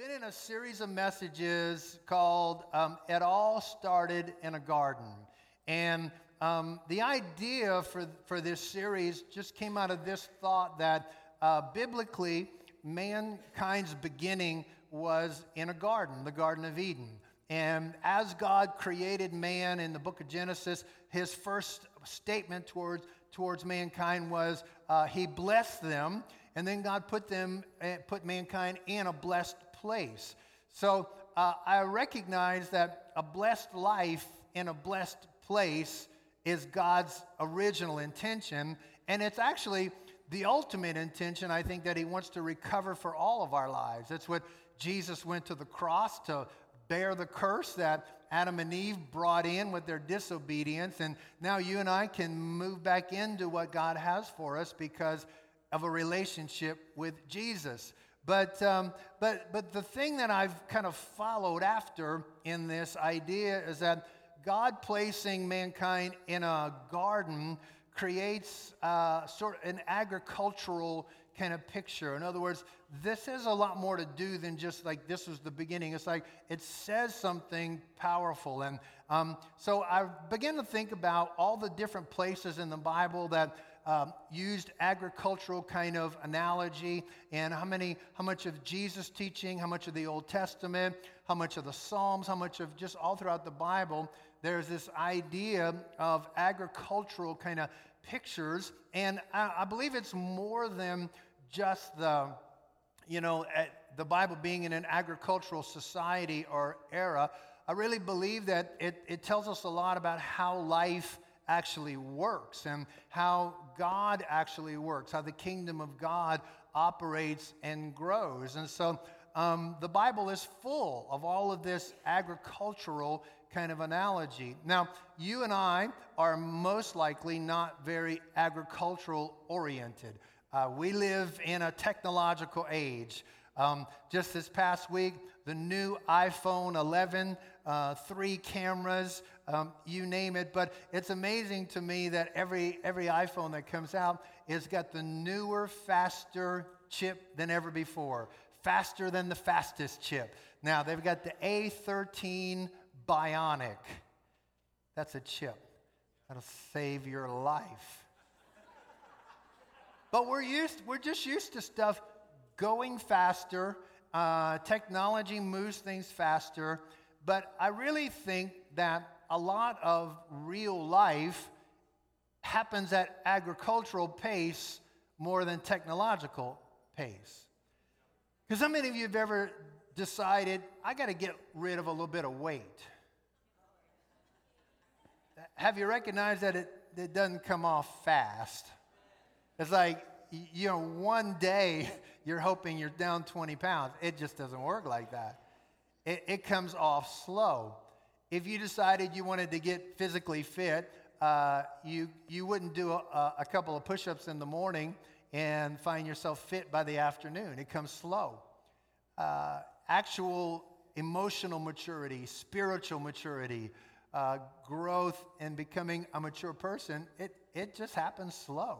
been in a series of messages called um, It All Started in a Garden. And um, the idea for, for this series just came out of this thought that uh, biblically, mankind's beginning was in a garden, the Garden of Eden. And as God created man in the book of Genesis, his first statement towards, towards mankind was uh, he blessed them, and then God put them, uh, put mankind in a blessed place. So uh, I recognize that a blessed life in a blessed place is God's original intention, and it's actually the ultimate intention, I think, that He wants to recover for all of our lives. That's what Jesus went to the cross to bear the curse that Adam and Eve brought in with their disobedience. And now you and I can move back into what God has for us because of a relationship with Jesus. But, um, but, but the thing that I've kind of followed after in this idea is that God placing mankind in a garden creates uh, sort of an agricultural kind of picture. In other words, this has a lot more to do than just like this was the beginning. It's like it says something powerful. And um, so I began to think about all the different places in the Bible that um, used agricultural kind of analogy and how many how much of jesus teaching how much of the old testament how much of the psalms how much of just all throughout the bible there's this idea of agricultural kind of pictures and I, I believe it's more than just the you know the bible being in an agricultural society or era. I really believe that it, it tells us a lot about how life actually works and how God actually works, how the kingdom of God operates and grows. And so um, the Bible is full of all of this agricultural kind of analogy. Now, you and I are most likely not very agricultural oriented. Uh, we live in a technological age. Um, just this past week, the new iPhone 11, uh, three cameras, um, you name it. But it's amazing to me that every, every iPhone that comes out has got the newer, faster chip than ever before, faster than the fastest chip. Now, they've got the A13 Bionic. That's a chip that'll save your life. But we're used, we're just used to stuff going faster. Uh, technology moves things faster. But I really think that a lot of real life happens at agricultural pace more than technological pace. Because how many of you have ever decided, I got to get rid of a little bit of weight? Have you recognized that it, it doesn't come off fast? It's like, you know, one day you're hoping you're down 20 pounds. It just doesn't work like that. It, it comes off slow. If you decided you wanted to get physically fit, uh, you, you wouldn't do a, a couple of push ups in the morning and find yourself fit by the afternoon. It comes slow. Uh, actual emotional maturity, spiritual maturity, uh, growth, and becoming a mature person, it, it just happens slow.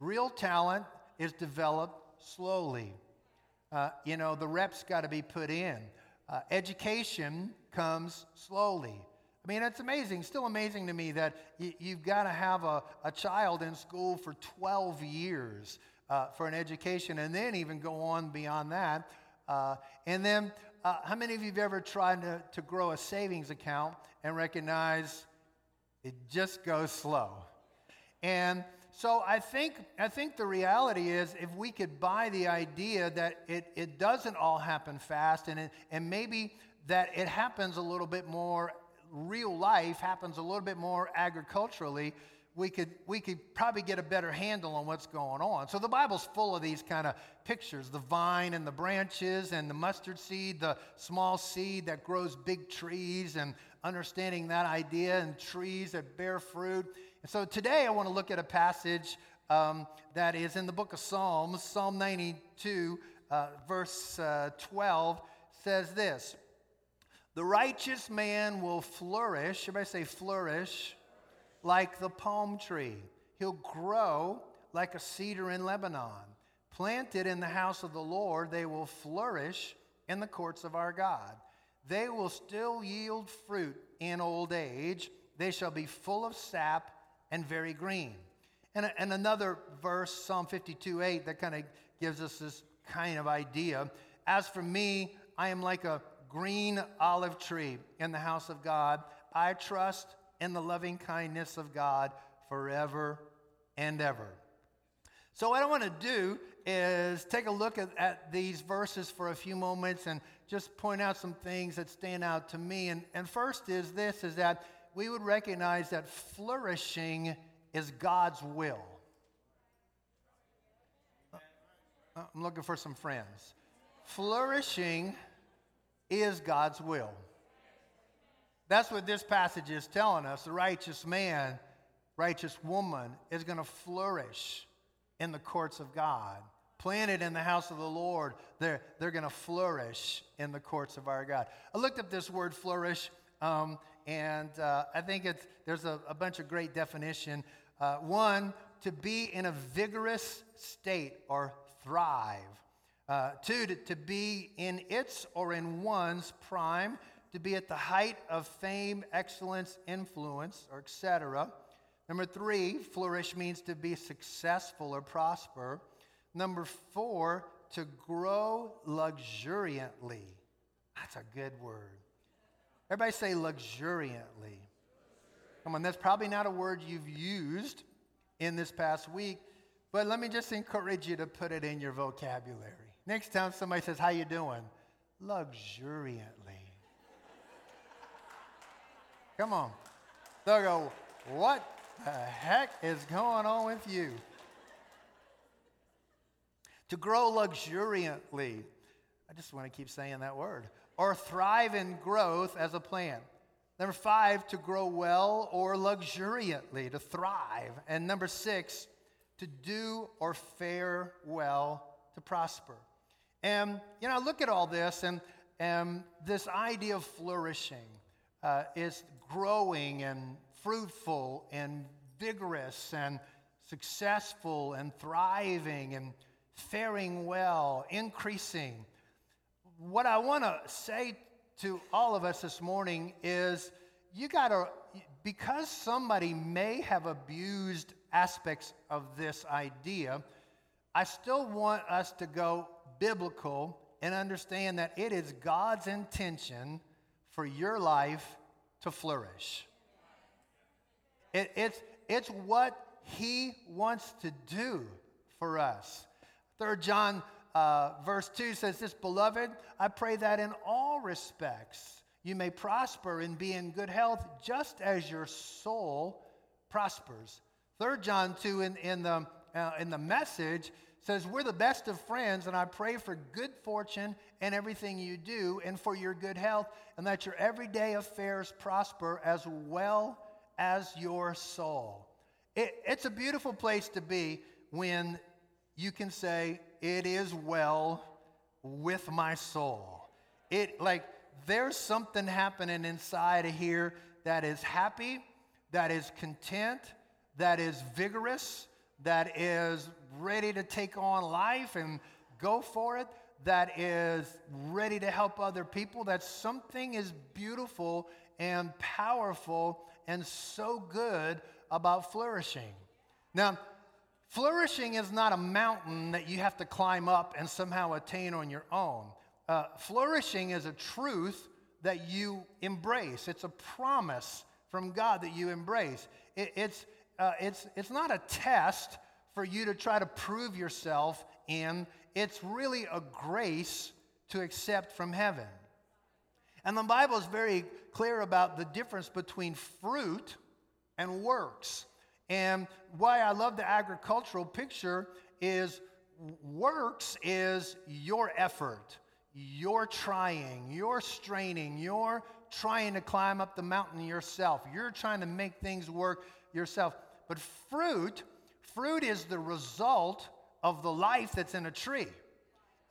Real talent is developed slowly. Uh, you know, the reps got to be put in. Uh, education comes slowly. I mean, it's amazing, still amazing to me that y- you've got to have a, a child in school for 12 years uh, for an education and then even go on beyond that. Uh, and then, uh, how many of you have ever tried to, to grow a savings account and recognize it just goes slow? And so I think, I think the reality is if we could buy the idea that it, it doesn't all happen fast and, it, and maybe that it happens a little bit more, real life happens a little bit more agriculturally, we could, we could probably get a better handle on what's going on. So the Bible's full of these kind of pictures the vine and the branches and the mustard seed, the small seed that grows big trees, and understanding that idea and trees that bear fruit. So today I want to look at a passage um, that is in the book of Psalms. Psalm 92, uh, verse uh, 12 says this the righteous man will flourish, everybody say flourish, like the palm tree. He'll grow like a cedar in Lebanon. Planted in the house of the Lord, they will flourish in the courts of our God. They will still yield fruit in old age. They shall be full of sap and very green. And, and another verse, Psalm 52 8, that kind of gives us this kind of idea. As for me, I am like a green olive tree in the house of God. I trust in the loving kindness of God forever and ever. So, what I want to do is take a look at, at, these verses for a few moments and just point out some things that stand out to me. And, and first is this is that we would recognize that flourishing is God's will. Uh, I'm looking for some friends. Flourishing is God's will. That's what this passage is telling us. The righteous man, righteous woman is going to flourish in the courts of God. Planted in the house of the Lord, they're, they're going to flourish in the courts of our God. I looked up this word flourish, um, and uh, I think it's, there's a, a, bunch of great definition. Uh, one, to be in a vigorous state or thrive. Uh, two, to, to be in its or in one's prime, to be at the height of fame, excellence, influence, or etc. Number three, flourish means to be successful or prosper. Number four, to grow luxuriantly. That's a good word. Everybody say luxuriantly. Come on, that's probably not a word you've used in this past week, but let me just encourage you to put it in your vocabulary. Next time somebody says, "How you doing?" luxuriantly. Come on. They'll go, "What the heck is going on with you? To grow luxuriantly. I just want to keep saying that word. Or thrive in growth as a plan. Number five, to grow well or luxuriantly, to thrive. And number six, to do or fare well, to prosper. And, you know, look at all this, and, and this idea of flourishing uh, is growing and fruitful and vigorous and successful and thriving and faring well, increasing. What I want to say to all of us this morning is you got to, because somebody may have abused aspects of this idea, I still want us to go biblical and understand that it is God's intention for your life to flourish. It, it's, it's what He wants to do for us. Third John uh, verse 2 says this Beloved, I pray that in all respects you may prosper and be in good health, just as your soul prospers. Third John 2 in, in, the, uh, in the message says, We're the best of friends, and I pray for good fortune in everything you do and for your good health, and that your everyday affairs prosper as well as your soul. It, it's a beautiful place to be when you can say, It is well with my soul. It, like, there's something happening inside of here that is happy, that is content, that is vigorous, that is ready to take on life and go for it, that is ready to help other people, that something is beautiful and powerful and so good about flourishing. Now, flourishing is not a mountain that you have to climb up and somehow attain on your own. Uh, flourishing is a truth that you embrace, it's a promise from God that you embrace. It, it's, uh, it's, it's not a test for you to try to prove yourself in, it's really a grace to accept from heaven. And the Bible is very clear about the difference between fruit and works. And why I love the agricultural picture is works is your effort, your trying, your straining, your trying to climb up the mountain yourself. You're trying to make things work yourself. But fruit, fruit is the result of the life that's in a tree.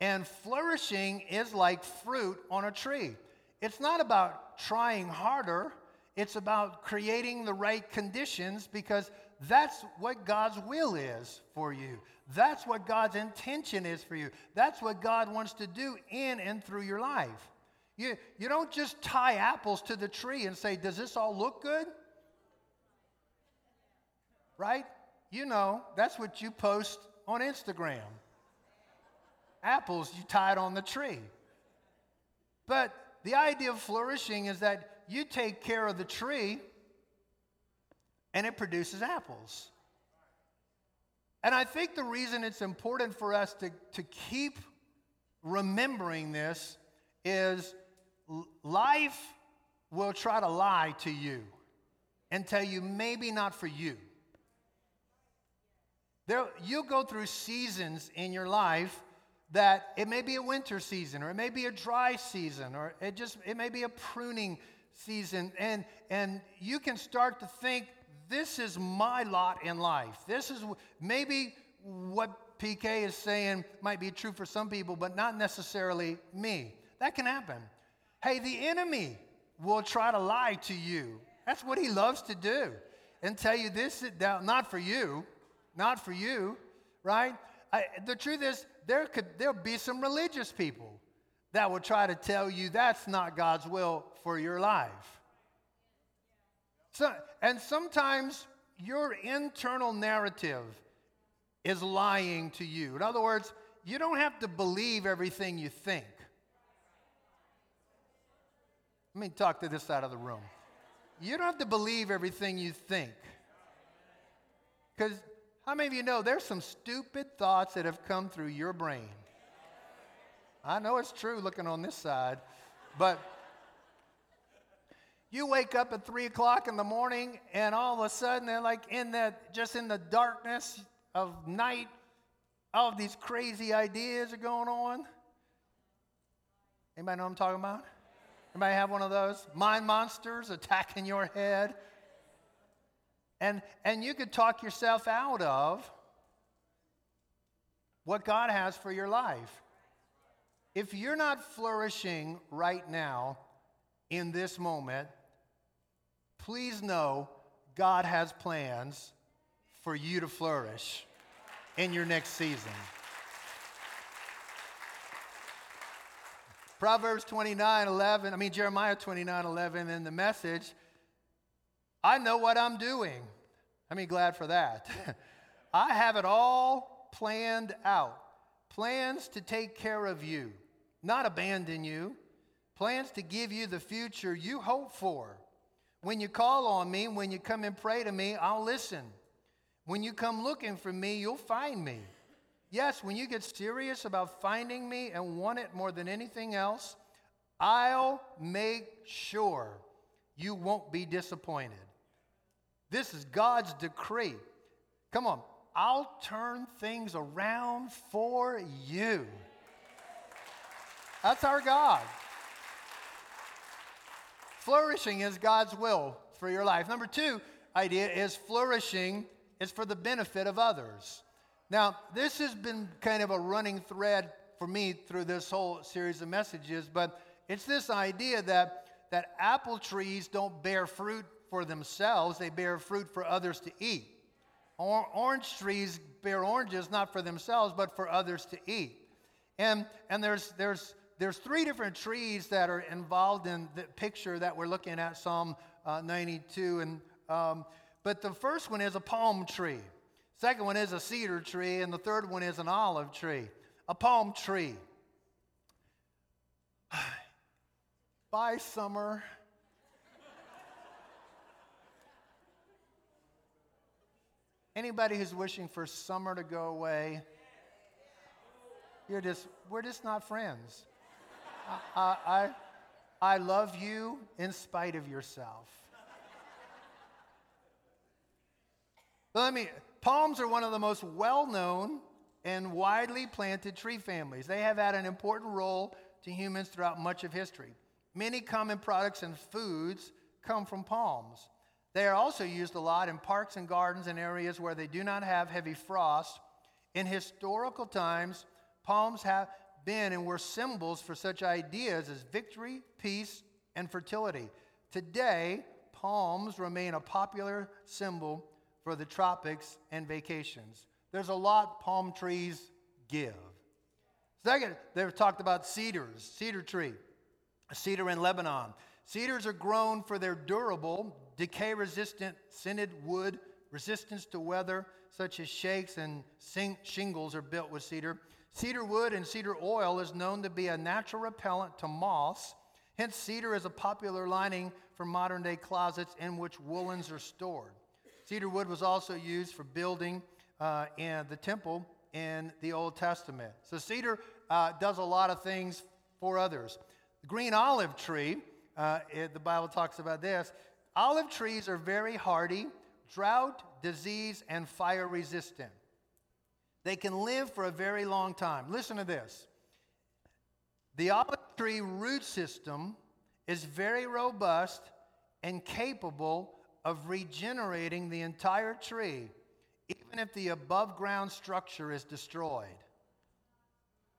And flourishing is like fruit on a tree. It's not about trying harder, it's about creating the right conditions because that's what God's will is for you. That's what God's intention is for you. That's what God wants to do in and through your life. You, you don't just tie apples to the tree and say, Does this all look good? Right? You know, that's what you post on Instagram. Apples you tied on the tree. But the idea of flourishing is that you take care of the tree and it produces apples. And I think the reason it's important for us to, to keep remembering this is life will try to lie to you and tell you maybe not for you. There, you'll go through seasons in your life that it may be a winter season or it may be a dry season or it just it may be a pruning season and and you can start to think this is my lot in life. This is maybe what pk is saying might be true for some people but not necessarily me. That can happen. Hey the enemy will try to lie to you. That's what he loves to do and tell you this is not for you not for you right? I, the truth is there could there'll be some religious people that will try to tell you that's not God's will for your life. So, and sometimes your internal narrative is lying to you. In other words, you don't have to believe everything you think. Let me talk to this side of the room. You don't have to believe everything you think. Because how many of you know there's some stupid thoughts that have come through your brain? I know it's true looking on this side, but you wake up at three o'clock in the morning and all of a sudden they're like in that just in the darkness of night. All of these crazy ideas are going on. Anybody know what i'm talking about? Anybody have one of those? Mind monsters attacking your head. And, and you could talk yourself out of what God has for your life. If you're not flourishing right now in this moment, please know God has plans for you to flourish in your next season. Proverbs 29 11, I mean, Jeremiah 29 11 in the message I know what I'm doing. I mean, glad for that. I have it all planned out. Plans to take care of you, not abandon you. Plans to give you the future you hope for. When you call on me, when you come and pray to me, I'll listen. When you come looking for me, you'll find me. Yes, when you get serious about finding me and want it more than anything else, I'll make sure you won't be disappointed. This is God's decree. Come on, I'll turn things around for you. That's our God. Flourishing is God's will for your life. Number two idea is flourishing is for the benefit of others. Now, this has been kind of a running thread for me through this whole series of messages, but it's this idea that, that apple trees don't bear fruit for themselves, they bear fruit for others to eat. Or, orange trees bear oranges not for themselves, but for others to eat. And, and there's, there's, there's three different trees that are involved in the picture that we're looking at, Psalm uh, 92. And, um, but the first one is a palm tree. Second one is a cedar tree, and the third one is an olive tree. A palm tree. Bye, summer. Anybody who's wishing for summer to go away, you're just, we're just not friends. I, I, love you in spite of yourself. But let me, palms are one of the most well known and widely planted tree families. They have had an important role to humans throughout much of history. Many common products and foods come from palms. They are also used a lot in parks and gardens and areas where they do not have heavy frost. In historical times, palms have been and were symbols for such ideas as victory, peace, and fertility. Today, palms remain a popular symbol for the tropics and vacations. There's a lot palm trees give. Second, they've talked about cedars, cedar tree, cedar in Lebanon. Cedars are grown for their durable, decay resistant, scented wood, resistance to weather, such as shakes and shingles are built with cedar. Cedar wood and cedar oil is known to be a natural repellent to moths. Hence, cedar is a popular lining for modern day closets in which woolens are stored. Cedar wood was also used for building uh, in the temple in the Old Testament. So, cedar uh, does a lot of things for others. The green olive tree, uh, it, the Bible talks about this. Olive trees are very hardy, drought, disease, and fire resistant. They can live for a very long time. Listen to this the olive tree root system is very robust and capable of regenerating the entire tree, even if the above ground structure is destroyed.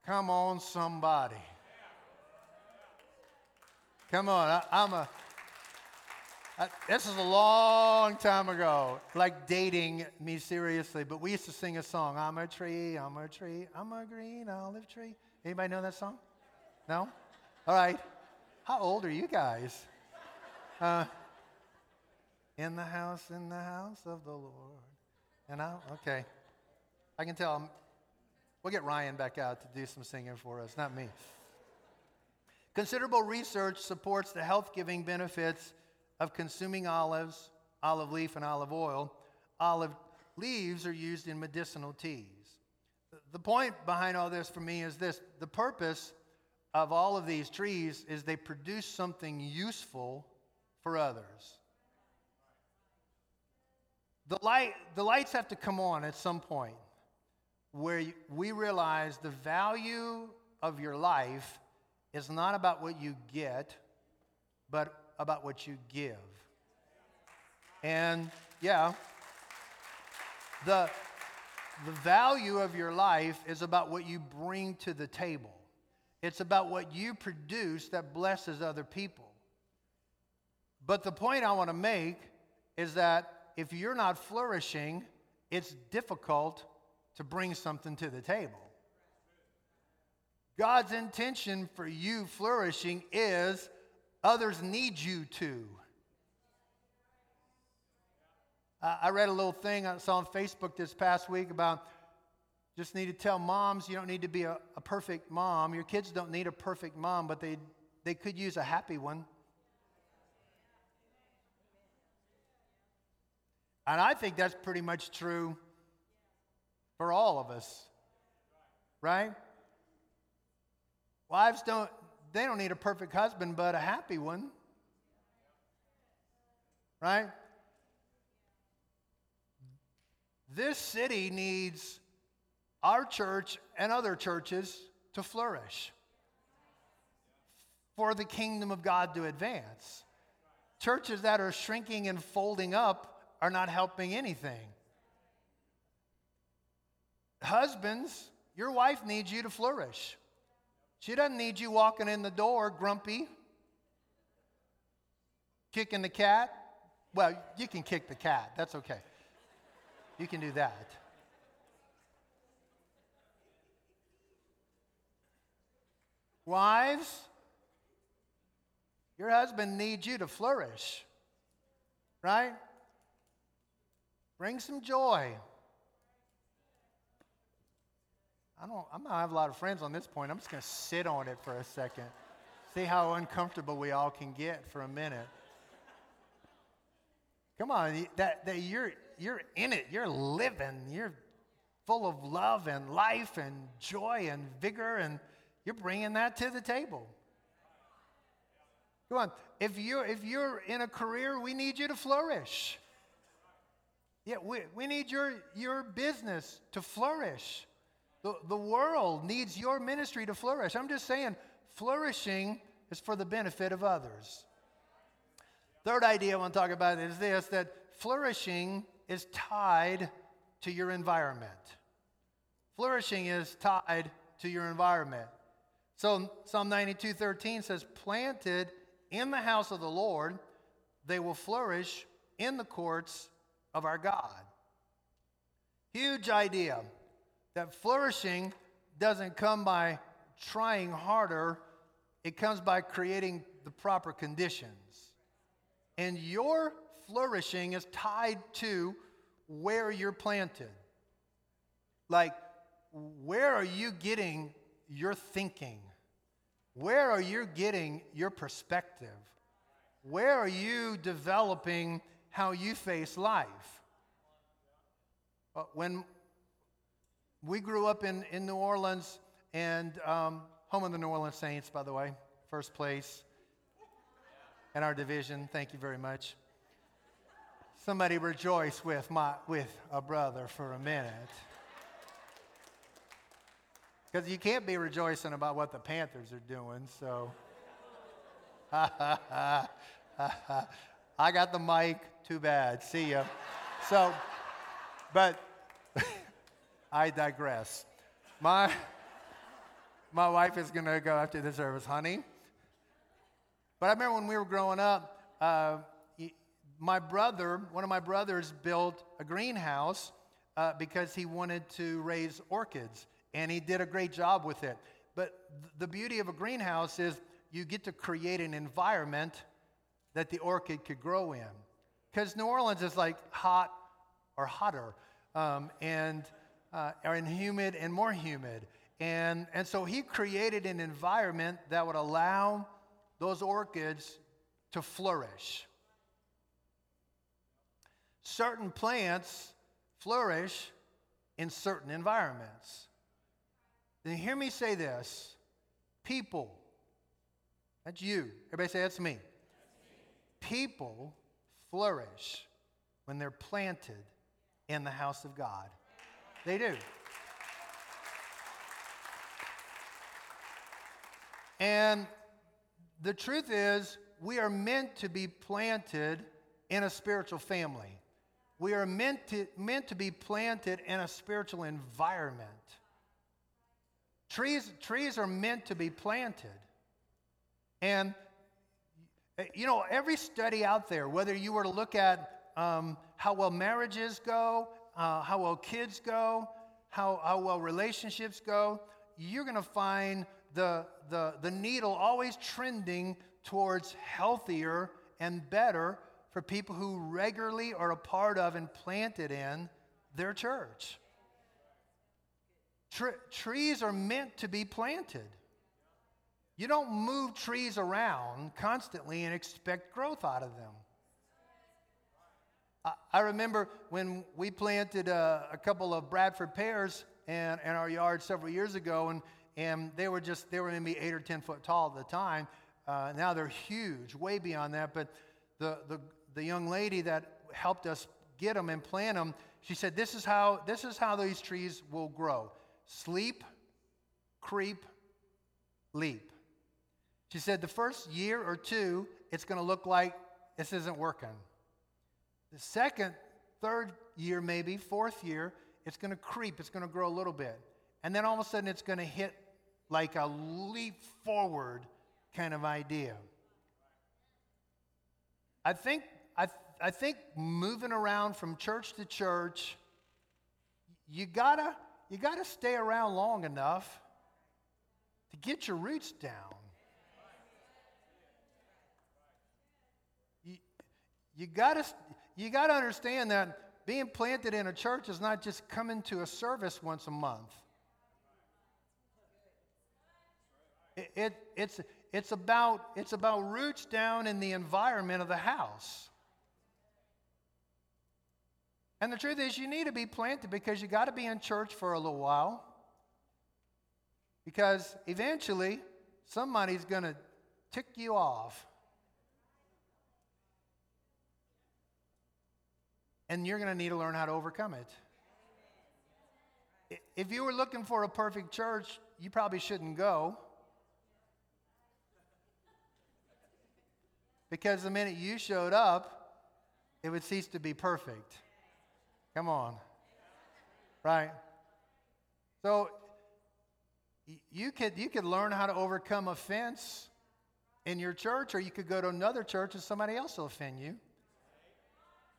Come on, somebody. Come on, I, am a. I, this is a long time ago, like dating me seriously, but we used to sing a song I'm a tree, I'm a tree, I'm a green olive tree. Anybody know that song? No? All right. How old are you guys? Uh, in the house, in the house of the Lord. You know? Okay. I can tell. I'm, we'll get Ryan back out to do some singing for us, not me. Considerable research supports the health giving benefits of consuming olives, olive leaf, and olive oil. Olive leaves are used in medicinal teas. The point behind all this for me is this the purpose of all of these trees is they produce something useful for others. The, light, the lights have to come on at some point where we realize the value of your life is not about what you get, but about what you give. And yeah, the, the value of your life is about what you bring to the table. It's about what you produce that blesses other people. But the point I want to make is that if you're not flourishing, it's difficult to bring something to the table. God's intention for you flourishing is others need you to. I read a little thing I saw on Facebook this past week about just need to tell moms you don't need to be a, a, perfect mom. Your kids don't need a perfect mom, but they, they could use a happy one. And I think that's pretty much true for all of us, right? Wives don't, they don't need a perfect husband, but a happy one. Right? This city needs our church and other churches to flourish for the kingdom of God to advance. Churches that are shrinking and folding up are not helping anything. Husbands, your wife needs you to flourish. She doesn't need you walking in the door grumpy, kicking the cat. Well, you can kick the cat, that's okay. You can do that. Wives, your husband needs you to flourish, right? Bring some joy. I don't, I'm not have a lot of friends on this point. I'm just going to sit on it for a second, see how uncomfortable we all can get for a minute. Come on, that, that you're, you're in it, you're living, you're full of love and life and joy and vigor, and you're bringing that to the table. Come on, if you're, if you're in a career, we need you to flourish. Yeah, we, we need your, your business to flourish. The, the world needs your ministry to flourish. I'm just saying, flourishing is for the benefit of others. Third idea I want to talk about is this that flourishing is tied to your environment. Flourishing is tied to your environment. So Psalm 92:13 says, "Planted in the house of the Lord, they will flourish in the courts of our God." Huge idea that flourishing doesn't come by trying harder, it comes by creating the proper conditions. And your flourishing is tied to where you're planted. Like, where are you getting your thinking? Where are you getting your perspective? Where are you developing how you face life? Uh, when we grew up in, in New Orleans, and um, home of the New Orleans Saints, by the way, first place in our division. Thank you very much. Somebody rejoice with my with a brother for a minute. Because you can't be rejoicing about what the Panthers are doing, so. I got the mic, too bad. See ya. So, but I digress. My, my wife is going to go after the service, honey. But I remember when we were growing up, uh, my brother, one of my brothers, built a greenhouse uh, because he wanted to raise orchids and he did a great job with it. But th- the beauty of a greenhouse is you get to create an environment that the orchid could grow in. Because New Orleans is like hot or hotter, um, and uh, and humid and more humid. And, and so he created an environment that would allow those orchids to flourish. Certain plants flourish in certain environments. Then hear me say this people, that's you. Everybody say, that's me. People flourish when they're planted in the house of God. They do. And the truth is, we are meant to be planted in a spiritual family. We are meant to, meant to be planted in a spiritual environment. Trees, trees are meant to be planted. And, you know, every study out there, whether you were to look at um, how well marriages go, uh, how well kids go, how, how well relationships go, you're going to find the, the, the needle always trending towards healthier and better for people who regularly are a part of and planted in their church. Tre- trees are meant to be planted. You don't move trees around constantly and expect growth out of them. I, remember when we planted a, a couple of Bradford pears in, in, our yard several years ago, and, and they were just, they were maybe eight or 10 foot tall at the time. Uh, now they're huge, way beyond that. But the, the, the young lady that helped us get them and plant them, she said, this is how, this is how these trees will grow sleep, creep, leap. She said the first year or two, it's going to look like this isn't working. The second, third year, maybe, fourth year, it's going to creep, it's going to grow a little bit. And then all of a sudden, it's going to hit like a leap forward kind of idea. I think, I, I think moving around from church to church, you gotta you got to stay around long enough to get your roots down. You, you got to you got to understand that being planted in a church is not just coming to a service once a month. It, it, it's, it's, about, it's about roots down in the environment of the house. And the truth is, you need to be planted because you got to be in church for a little while. Because eventually, somebody's going to tick you off. And you're going to need to learn how to overcome it. If you were looking for a perfect church, you probably shouldn't go. Because the minute you showed up, it would cease to be perfect. Come on. Right? So you could you could learn how to overcome offense in your church, or you could go to another church and somebody else will offend you.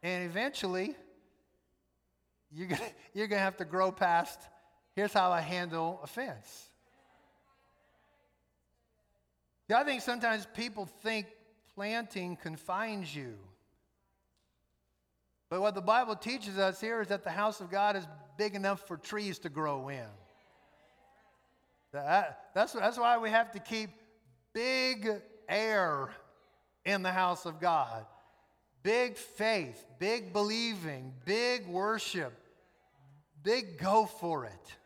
And eventually, you're going you're to have to grow past here's how I handle offense. Yeah, I think sometimes people think planting confines you. But what the Bible teaches us here is that the house of God is big enough for trees to grow in. That, that's, that's why we have to keep big air in the house of God. Big faith, big believing, big worship, big go for it.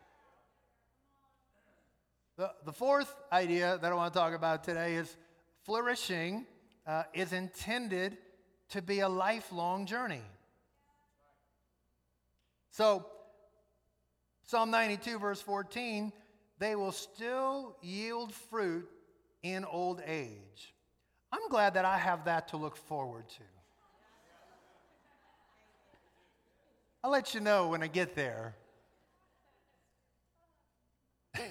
The, the fourth idea that I want to talk about today is flourishing uh, is intended to be a lifelong journey. So, Psalm 92, verse 14, they will still yield fruit in old age. I'm glad that I have that to look forward to. I'll let you know when I get there.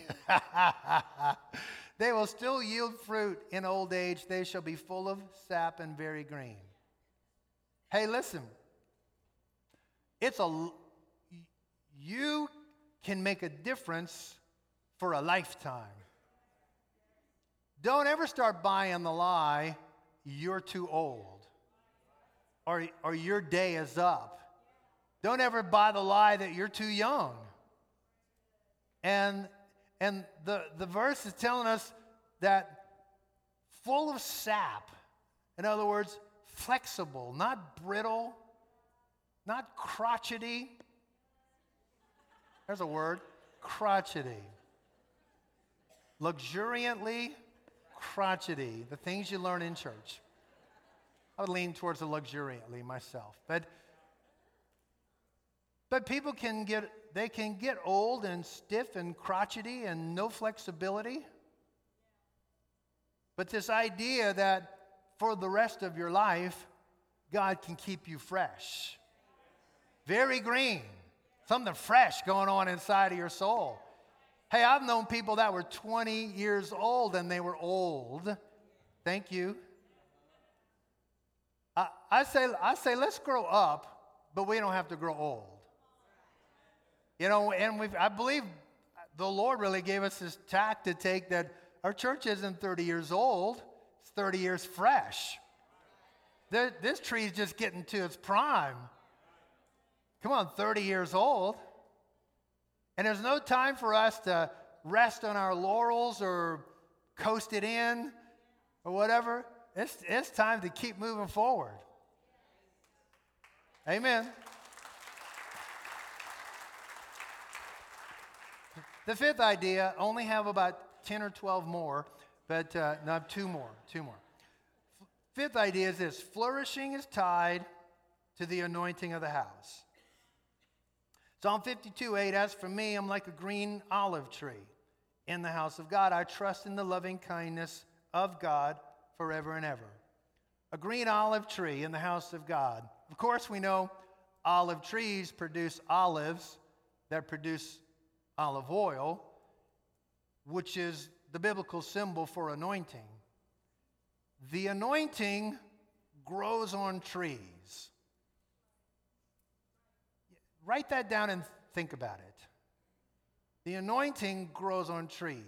they will still yield fruit in old age. They shall be full of sap and very green. Hey, listen. It's a you can make a difference for a lifetime. Don't ever start buying the lie, you're too old, or, or your day is up. Don't ever buy the lie that you're too young. And, and the, the verse is telling us that full of sap, in other words, flexible, not brittle, not crotchety, there's a word crotchety. Luxuriantly crotchety, the things you learn in church. I would lean towards the luxuriantly myself. But, but people can get, they can get old and stiff and crotchety and no flexibility. But this idea that for the rest of your life, God can keep you fresh, very green. Something fresh going on inside of your soul. Hey, I've known people that were 20 years old and they were old. Thank you. I, I, say, I say, let's grow up, but we don't have to grow old. You know, and we I believe the Lord really gave us this tact to take that our church isn't 30 years old, it's 30 years fresh. This tree is just getting to its prime. Come on, 30 years old. And there's no time for us to rest on our laurels or coast it in or whatever. It's, it's time to keep moving forward. Amen. The fifth idea, only have about 10 or 12 more, but uh, no, two more, two more. Fifth idea is this flourishing is tied to the anointing of the house. Psalm 52 8, as for me, I'm like a green olive tree in the house of God. I trust in the loving kindness of God forever and ever. A green olive tree in the house of God. Of course, we know olive trees produce olives that produce olive oil, which is the biblical symbol for anointing. The anointing grows on trees. Write that down and think about it. The anointing grows on trees,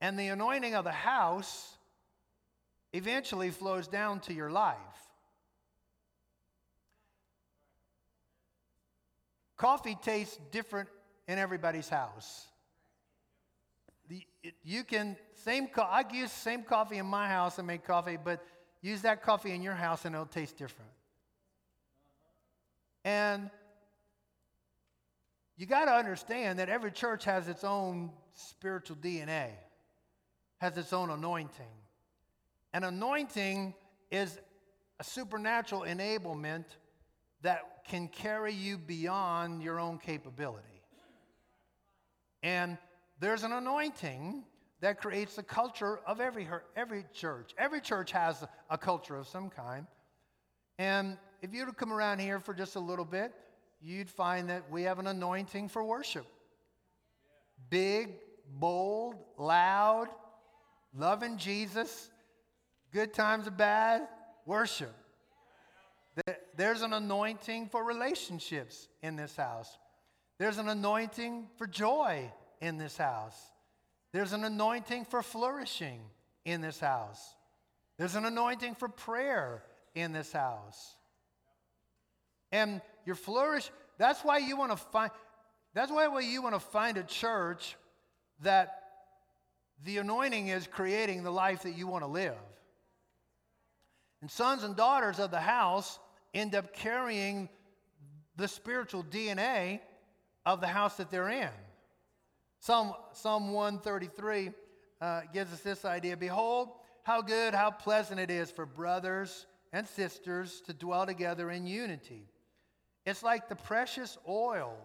and the anointing of the house eventually flows down to your life. Coffee tastes different in everybody's house. The, it, you can same co- I use same coffee in my house and make coffee, but use that coffee in your house and it'll taste different. And you got to understand that every church has its own spiritual DNA, has its own anointing. An anointing is a supernatural enablement that can carry you beyond your own capability. And there's an anointing that creates the culture of every, every church. Every church has a culture of some kind. And if you were to come around here for just a little bit, you'd find that we have an anointing for worship. Big, bold, loud, loving Jesus, good times or bad, worship. There's an anointing for relationships in this house. There's an anointing for joy in this house. There's an anointing for flourishing in this house. There's an anointing for prayer in this house. And your flourish, that's why you want to find that's why you want to find a church that the anointing is creating the life that you want to live. And sons and daughters of the house end up carrying the spiritual DNA of the house that they're in. Psalm, Psalm 133 uh, gives us this idea Behold, how good, how pleasant it is for brothers and sisters to dwell together in unity. It's like the precious oil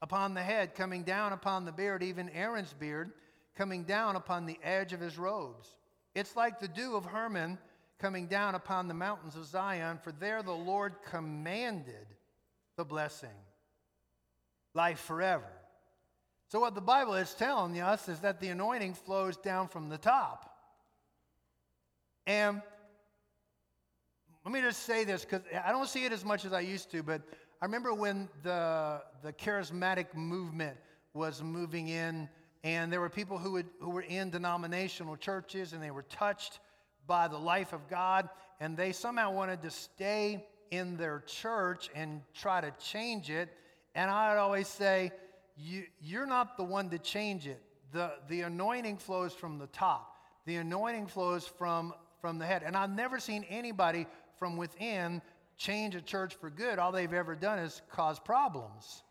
upon the head coming down upon the beard, even Aaron's beard coming down upon the edge of his robes. It's like the dew of Hermon coming down upon the mountains of Zion, for there the Lord commanded the blessing, life forever. So, what the Bible is telling us is that the anointing flows down from the top. And let me just say this because I don't see it as much as I used to, but I remember when the, the charismatic movement was moving in, and there were people who, would, who were in denominational churches and they were touched by the life of God, and they somehow wanted to stay in their church and try to change it. And I'd always say, you, you're not the one to change it. The, the anointing flows from the top, the anointing flows from, from the head. And I've never seen anybody from within change a church for good. All they've ever done is cause problems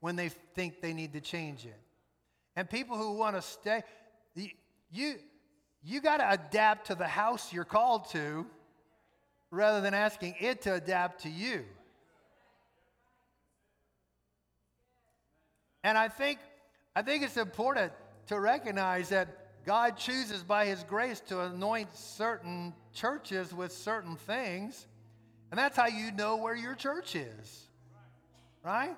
when they think they need to change it. And people who want to stay, you, you got to adapt to the house you're called to rather than asking it to adapt to you. And I think, I think it's important to recognize that God chooses by His grace to anoint certain churches with certain things. And that's how you know where your church is. Right?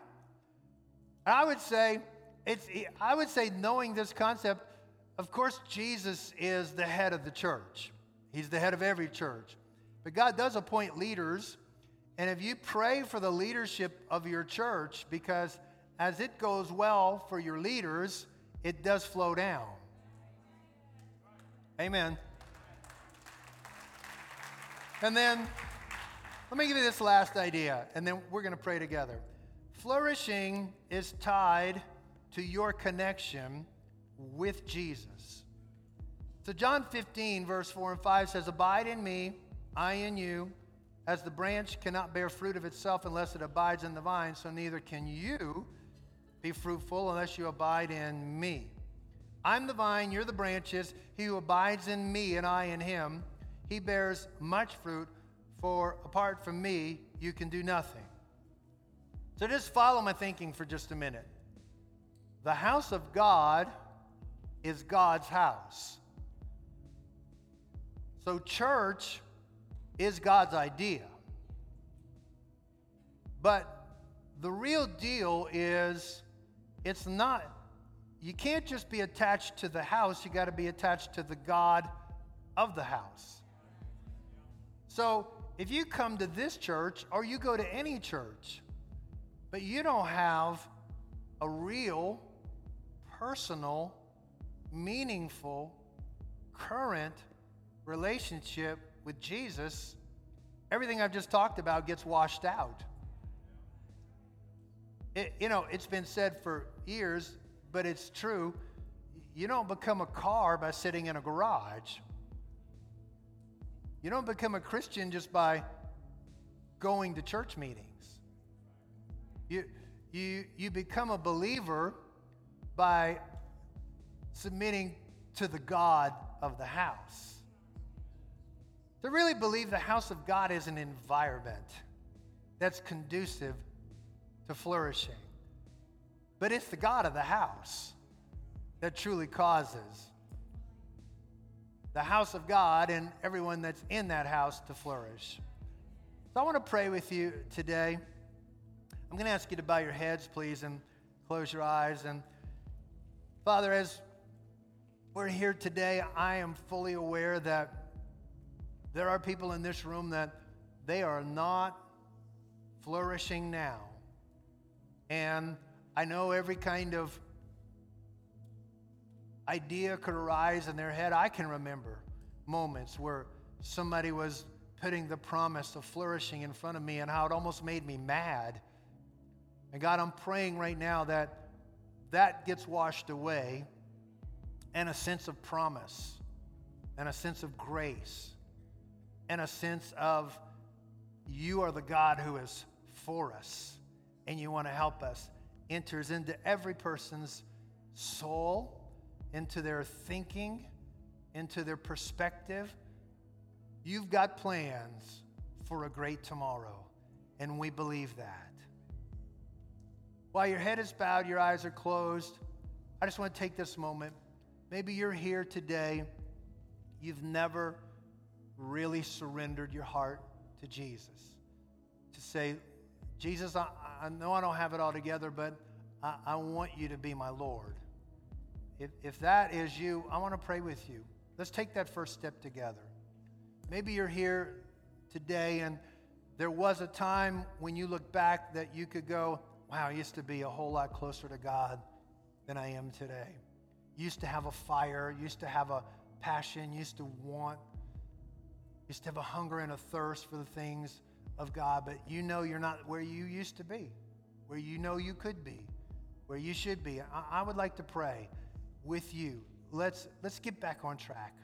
I would say, it's, I would say knowing this concept, of course, Jesus is the head of the church. He's the head of every church. But God does appoint leaders. And if you pray for the leadership of your church, because as it goes well for your leaders, it does flow down. Amen. And then, let me give you this last idea, and then we're going to pray together. Flourishing is tied to your connection with Jesus. So, John 15, verse 4 and 5 says, Abide in me, I in you. As the branch cannot bear fruit of itself unless it abides in the vine, so neither can you be fruitful unless you abide in me. I'm the vine, you're the branches. He who abides in me and I in him, he bears much fruit, for apart from me, you can do nothing. So just follow my thinking for just a minute. The house of God is God's house. So, church is God's idea. But the real deal is it's not, you can't just be attached to the house, you got to be attached to the God of the house. So if you come to this church or you go to any church, but you don't have a real, personal, meaningful, current relationship with Jesus, everything I've just talked about gets washed out. It, you know, it's been said for years, but it's true. You don't become a car by sitting in a garage. You don't become a Christian just by going to church meetings. You, you, you become a believer by submitting to the God of the house. To really believe the house of God is an environment that's conducive to flourishing. But it's the God of the house that truly causes the house of God and everyone that's in that house to flourish. So I want to pray with you today. I'm going to ask you to bow your heads, please, and close your eyes. And Father, as we're here today, I am fully aware that there are people in this room that they are not flourishing now. And I know every kind of idea could arise in their head. I can remember moments where somebody was putting the promise of flourishing in front of me and how it almost made me mad. And God, I'm praying right now that that gets washed away and a sense of promise and a sense of grace and a sense of you are the God who is for us and you want to help us enters into every person's soul, into their thinking, into their perspective. You've got plans for a great tomorrow, and we believe that. While your head is bowed, your eyes are closed, I just want to take this moment. Maybe you're here today, you've never really surrendered your heart to Jesus. To say, Jesus, I, I know I don't have it all together, but I, I want you to be my Lord. If, if that is you, I want to pray with you. Let's take that first step together. Maybe you're here today and there was a time when you look back that you could go, wow, I used to be a whole lot closer to God than I am today. Used to have a fire, used to have a passion, used to want, used to have a hunger and a thirst for the things of God, but you know you're not where you used to be, where you know you could be, where you should be. I, I would like to pray with you. Let's, let's get back on track.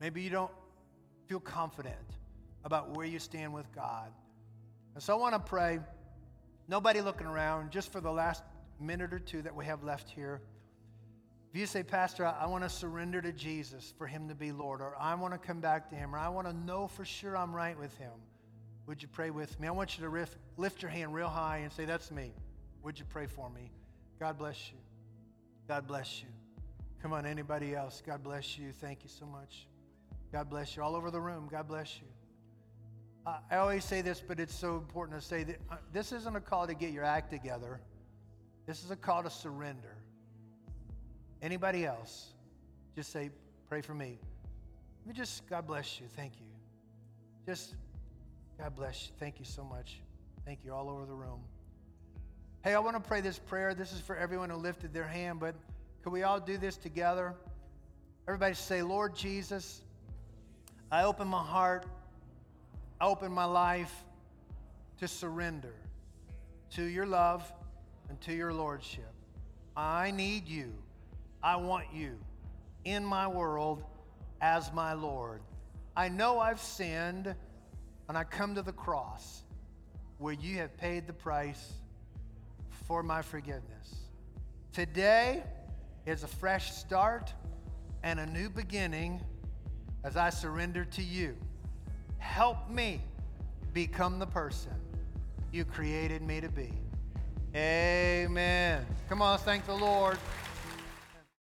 Maybe you don't feel confident about where you stand with God. And so I want to pray, nobody looking around, just for the last minute or two that we have left here. If you say, Pastor, I, want to surrender to Jesus for him to be Lord, or I want to come back to him, or I want to know for sure I'm right with him, would you pray with me? I want you to riff, lift your hand real high and say, That's me. Would you pray for me? God bless you. God bless you. Come on, anybody else? God bless you. Thank you so much. God bless you. All over the room, God bless you. I always say this, but it's so important to say that uh, this isn't a call to get your act together. This is a call to surrender. Anybody else? Just say, pray for me. Let just, God bless you. Thank you. Just, God bless you. Thank you so much. Thank you all over the room. Hey, I want to pray this prayer. This is for everyone who lifted their hand, but could we all do this together? Everybody say, Lord Jesus, I open my heart, I open my life to surrender to your love and to your lordship. I need you. I want you in my world as my Lord. I know I've sinned, and I come to the cross where you have paid the price for my forgiveness. Today is a fresh start and a new beginning as I surrender to you. Help me become the person you created me to be. Amen. Come on, thank the Lord.